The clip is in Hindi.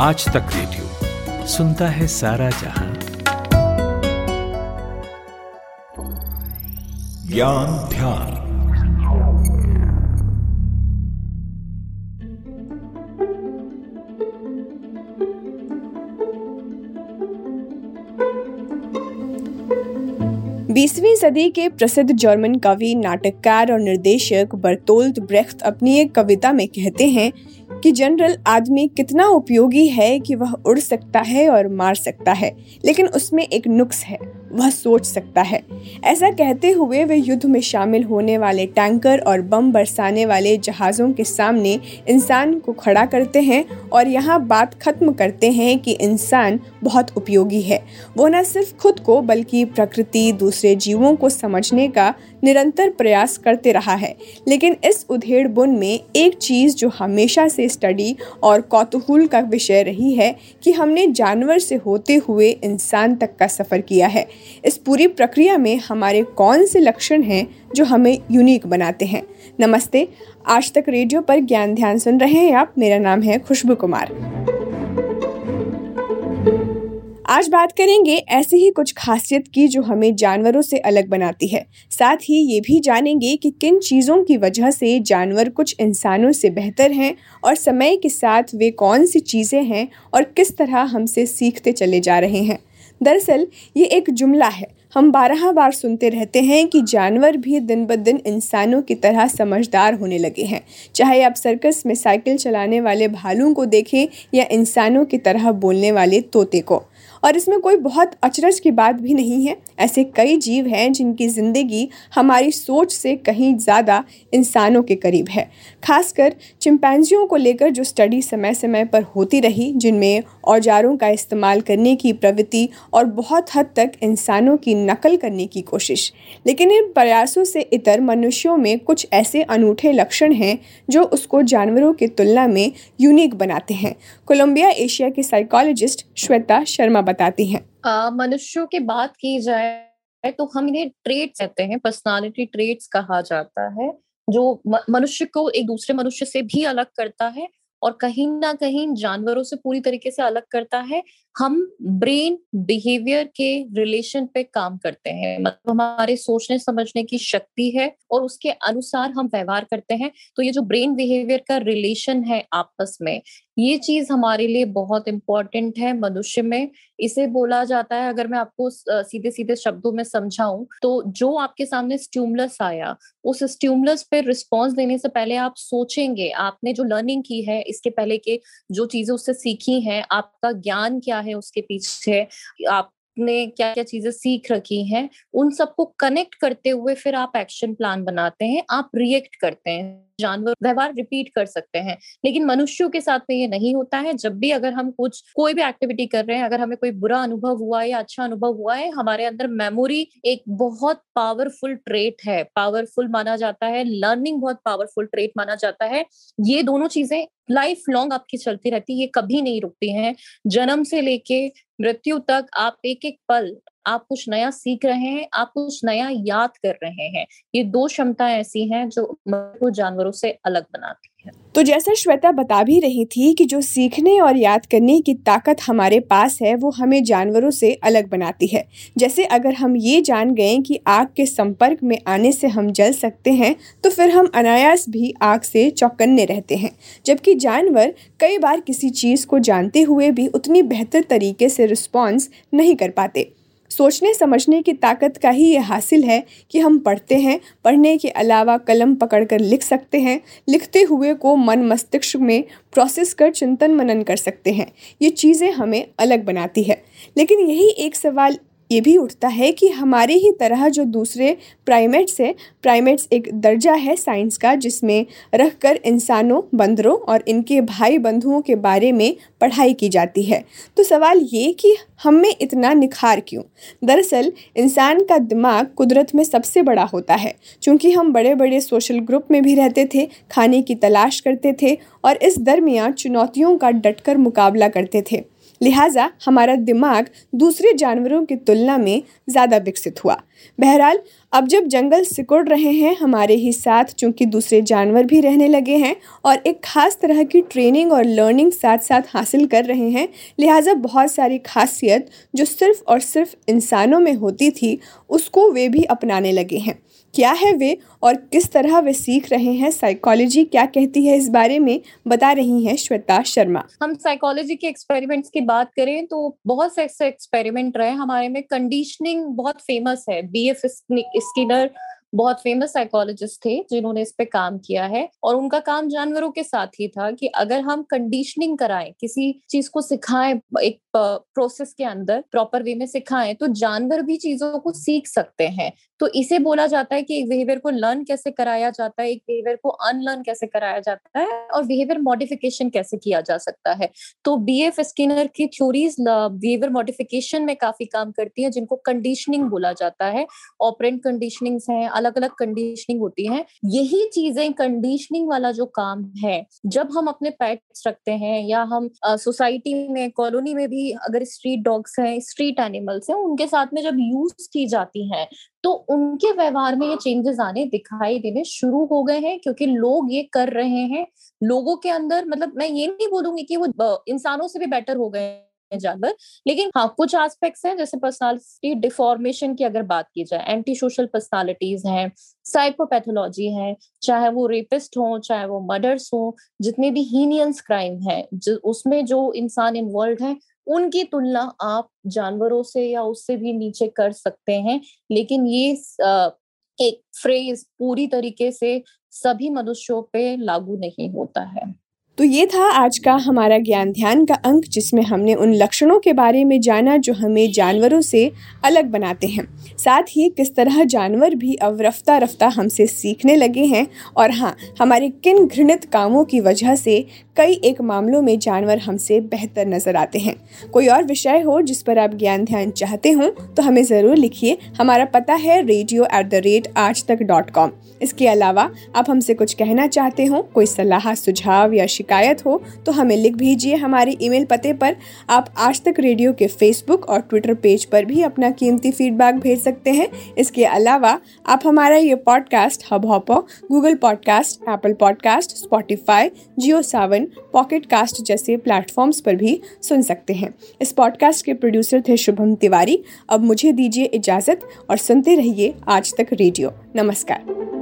आज तक रेडियो सुनता है सारा जहाँ। ज्ञान ध्यान। बीसवीं सदी के प्रसिद्ध जर्मन कवि, नाटककार और निर्देशक बर्तोल्ट ब्रेख्त अपनी एक कविता में कहते हैं कि जनरल आदमी कितना उपयोगी है कि वह उड़ सकता है और मार सकता है, लेकिन उसमें एक नुक्स है। वह सोच सकता है। ऐसा कहते हुए वे युद्ध में शामिल होने वाले टैंकर और बम बरसाने वाले जहाज़ों के सामने इंसान को खड़ा करते हैं और यहाँ बात खत्म करते हैं कि इंसान बहुत उपयोगी है। वो न सिर्फ़ खुद को, बल्कि प्रकृति, दूसरे जीवों को समझने का निरंतर प्रयास करते रहा है। लेकिन इस उधेड़ बुन में एक चीज़ जो हमेशा से स्टडी और कौतूहल का विषय रही है कि हमने जानवर से होते हुए इंसान तक का सफ़र किया है। इस पूरी प्रक्रिया में हमारे कौन से लक्षण हैं जो हमें यूनिक बनाते हैं? नमस्ते, आज तक रेडियो पर ज्ञान ध्यान सुन रहे हैं आप। मेरा नाम है खुशबू कुमार। आज बात करेंगे ऐसी ही कुछ खासियत की जो हमें जानवरों से अलग बनाती है। साथ ही ये भी जानेंगे कि किन चीज़ों की वजह से जानवर कुछ इंसानों से बेहतर हैं और समय के साथ वे कौन सी चीज़ें हैं और किस तरह हमसे सीखते चले जा रहे हैं। दरअसल, ये एक जुमला है। हम बारह बार सुनते रहते हैं कि जानवर भी दिन ब दिन इंसानों की तरह समझदार होने लगे हैं। चाहे आप सर्कस में साइकिल चलाने वाले भालू को देखें या इंसानों की तरह बोलने वाले तोते को। और इसमें कोई बहुत अचरज की बात भी नहीं है। ऐसे कई जीव हैं जिनकी ज़िंदगी हमारी सोच से कहीं ज़्यादा इंसानों के करीब है। खासकर चिंपैंजियों को लेकर जो स्टडी समय समय पर होती रही, जिनमें औजारों का इस्तेमाल करने की प्रवृत्ति और बहुत हद तक इंसानों की नकल करने की कोशिश। लेकिन इन प्रयासों से इतर मनुष्यों में कुछ ऐसे अनूठे लक्षण हैं जो उसको जानवरों की तुलना में यूनिक बनाते हैं। कोलंबिया एशिया की साइकोलॉजिस्ट श्वेता शर्मा बताती हैं। मनुष्यों की बात की जाए तो हम इन्हें ट्रेट्स कहते हैं पर्सनालिटी ट्रेट्स कहा जाता है, जो मनुष्य को एक दूसरे मनुष्य से भी अलग करता है और कहीं ना कहीं जानवरों से पूरी तरीके से अलग करता है। हम ब्रेन बिहेवियर के रिलेशन पे काम करते हैं। मतलब हमारे सोचने, समझने की शक्ति है और उसके अनुसार हम व्यवहार करते हैं। तो ये जो ब्रेन बिहेवियर का रिलेशन है आपस में, ये चीज़ हमारे लिए बहुत इंपॉर्टेंट है मनुष्य में। इसे बोला जाता है, अगर मैं आपको सीधे सीधे शब्दों में समझाऊं तो जो आपके सामने स्ट्यूमलस आया, उस स्ट्यूमलस पे रिस्पॉन्स देने से पहले आप सोचेंगे, आपने जो लर्निंग की है, इसके पहले के जो चीज़ें उससे सीखी हैं, आपका ज्ञान क्या है, उसके पीछे आप ने क्या क्या चीज़ें सीख रखी हैं, उन सबको कनेक्ट करते हुए फिर आप एक्शन प्लान बनाते हैं, आप रिएक्ट करते हैं। जानवर व्यवहार रिपीट कर सकते हैं। लेकिन मनुष्यों के साथ में ये नहीं होता है। जब भी अगर हम कुछ, कोई भी एक्टिविटी कर रहे हैं, अगर हमें कोई बुरा अनुभव हुआ है या अच्छा अनुभव हुआ है, हमारे अंदर मेमोरी एक बहुत पावरफुल ट्रेट है। पावरफुल माना जाता है लर्निंग बहुत पावरफुल ट्रेट माना जाता है। ये दोनों चीज़ें लाइफ लॉन्ग आपकी चलती रहती है, ये कभी नहीं रुकती हैं। जन्म से लेके मृत्यु तक आप एक एक पल आप कुछ नया सीख रहे हैं, आप कुछ नया याद कर रहे हैं। ये दो क्षमताएँ ऐसी हैं जो जानवरों से अलग बनाती है। तो जैसा श्वेता बता भी रही थी कि जो सीखने और याद करने की ताकत हमारे पास है, वो हमें जानवरों से अलग बनाती है। जैसे अगर हम ये जान गए कि आग के संपर्क में आने से हम जल सकते हैं तो फिर हम अनायास भी आग से चौकन्ने रहते हैं। जबकि जानवर कई बार किसी चीज़ को जानते हुए भी उतनी बेहतर तरीके से रिस्पॉन्स नहीं कर पाते। सोचने, समझने की ताकत का ही ये हासिल है कि हम पढ़ते हैं। पढ़ने के अलावा कलम पकड़कर लिख सकते हैं। लिखते हुए को मन मस्तिष्क में प्रोसेस कर चिंतन मनन कर सकते हैं। ये चीज़ें हमें अलग बनाती है। लेकिन यही एक सवाल ये भी उठता है कि हमारे ही तरह जो दूसरे प्राइमेट्स है प्राइमेट्स एक दर्जा है साइंस का, जिसमें रख कर इंसानों, बंदरों और इनके भाई बंधुओं के बारे में पढ़ाई की जाती है। तो सवाल ये कि हम में इतना निखार क्यों? दरअसल, इंसान का दिमाग कुदरत में सबसे बड़ा होता है। क्योंकि हम बड़े बड़े सोशल ग्रुप में भी रहते थे, खाने की तलाश करते थे और इस दरमियान चुनौतियों का डटकर मुकाबला करते थे। लिहाजा हमारा दिमाग दूसरे जानवरों की तुलना में ज़्यादा विकसित हुआ। बहरहाल, अब जब जंगल सिकुड़ रहे हैं, हमारे ही साथ चूँकि दूसरे जानवर भी रहने लगे हैं और एक ख़ास तरह की ट्रेनिंग और लर्निंग साथ साथ हासिल कर रहे हैं, लिहाजा बहुत सारी खासियत जो सिर्फ़ और सिर्फ़ इंसानों में होती थी, उसको वे भी अपनाने लगे हैं। क्या है वे और किस तरह वे सीख रहे हैं? साइकोलॉजी क्या कहती है इस बारे में बता रही हैं श्वेता शर्मा। हम साइकोलॉजी के एक्सपेरिमेंट्स की बात करें तो बहुत से ऐसे एक्सपेरिमेंट रहे हमारे में कंडीशनिंग बहुत फ़ेमस है। बी एफ़ स्किनर बहुत फ़ेमस साइकोलॉजिस्ट थे जिन्होंने इस पे काम किया है और उनका काम जानवरों के साथ ही था कि अगर हम कंडीशनिंग कराएँ, किसी चीज़ को सिखाएँ, एक प्रोसेस के अंदर प्रॉपर वे में सिखाएँ तो जानवर भी चीज़ों को सीख सकते हैं। तो इसे बोला जाता है कि एक बिहेवियर को लर्न कैसे कराया जाता है, एक बिहेवियर को अनलर्न कैसे कराया जाता है और बिहेवियर मॉडिफिकेशन कैसे किया जा सकता है। तो बी एफ़ स्किनर की थ्योरीज बिहेवियर मॉडिफिकेशन में काफ़ी काम करती है, जिनको कंडीशनिंग बोला जाता है। ऑपरेंट कंडीशनिंग है अलग अलग कंडीशनिंग होती है। यही चीज़ें कंडीशनिंग वाला जो काम है, जब हम अपने पेट्स रखते हैं या हम सोसाइटी में कॉलोनी में भी अगर स्ट्रीट डॉग्स हैं स्ट्रीट एनिमल्स हैं, उनके साथ में जब यूज़ की जाती हैं तो उनके व्यवहार में ये चेंजेस आने दिखाई देने शुरू हो गए हैं, क्योंकि लोग ये कर रहे हैं। लोगों के अंदर मतलब मैं ये नहीं बोलूँगी कि वो इंसानों से भी बेटर हो गए जानवर। लेकिन हाँ कुछ एस्पेक्ट्स हैं, जैसे पर्सनालिटी डिफॉर्मेशन की अगर बात की जाए एंटी सोशल पर्सनालिटीज हैं साइकोपैथोलॉजी है, चाहे वो रेपिस्ट हो, चाहे वो मर्डर्स हो, जितने भी हीनियंस क्राइम है उसमें जो इंसान इन्वॉल्व है, उनकी तुलना आप जानवरों से या उससे भी नीचे कर सकते हैं। लेकिन ये एक फ्रेज पूरी तरीके से सभी मनुष्यों पे लागू नहीं होता है। तो ये था आज का हमारा ज्ञान ध्यान का अंक, जिसमें हमने उन लक्षणों के बारे में जाना जो हमें जानवरों से अलग बनाते हैं। साथ ही किस तरह जानवर भी अब रफ्ता रफ्ता हमसे सीखने लगे हैं और हाँ हमारे किन घृणित कामों की वजह से कई एक मामलों में जानवर हमसे बेहतर नज़र आते हैं। कोई और विषय हो जिस पर आप ज्ञान ध्यान चाहते हो तो हमें ज़रूर लिखिए। हमारा पता है रेडियो एट द रेट आज तक डॉट कॉम इसके अलावा आप हमसे कुछ कहना चाहते हो, कोई सलाह, सुझाव या शिकायत हो तो हमें लिख भेजिए हमारे ईमेल पते पर। आप आज तक रेडियो के फेसबुक और ट्विटर पेज पर भी अपना कीमती फीडबैक भेज सकते हैं। इसके अलावा आप हमारा ये podcast Hubhopper Google podcast Apple podcast Spotify Jio Saavn pocket cast जैसे प्लेटफॉर्म्स पर भी सुन सकते हैं। इस पॉडकास्ट के प्रोड्यूसर थे शुभम तिवारी। अब मुझे दीजिए इजाज़त और सुनते रहिए आज तक रेडियो। नमस्कार।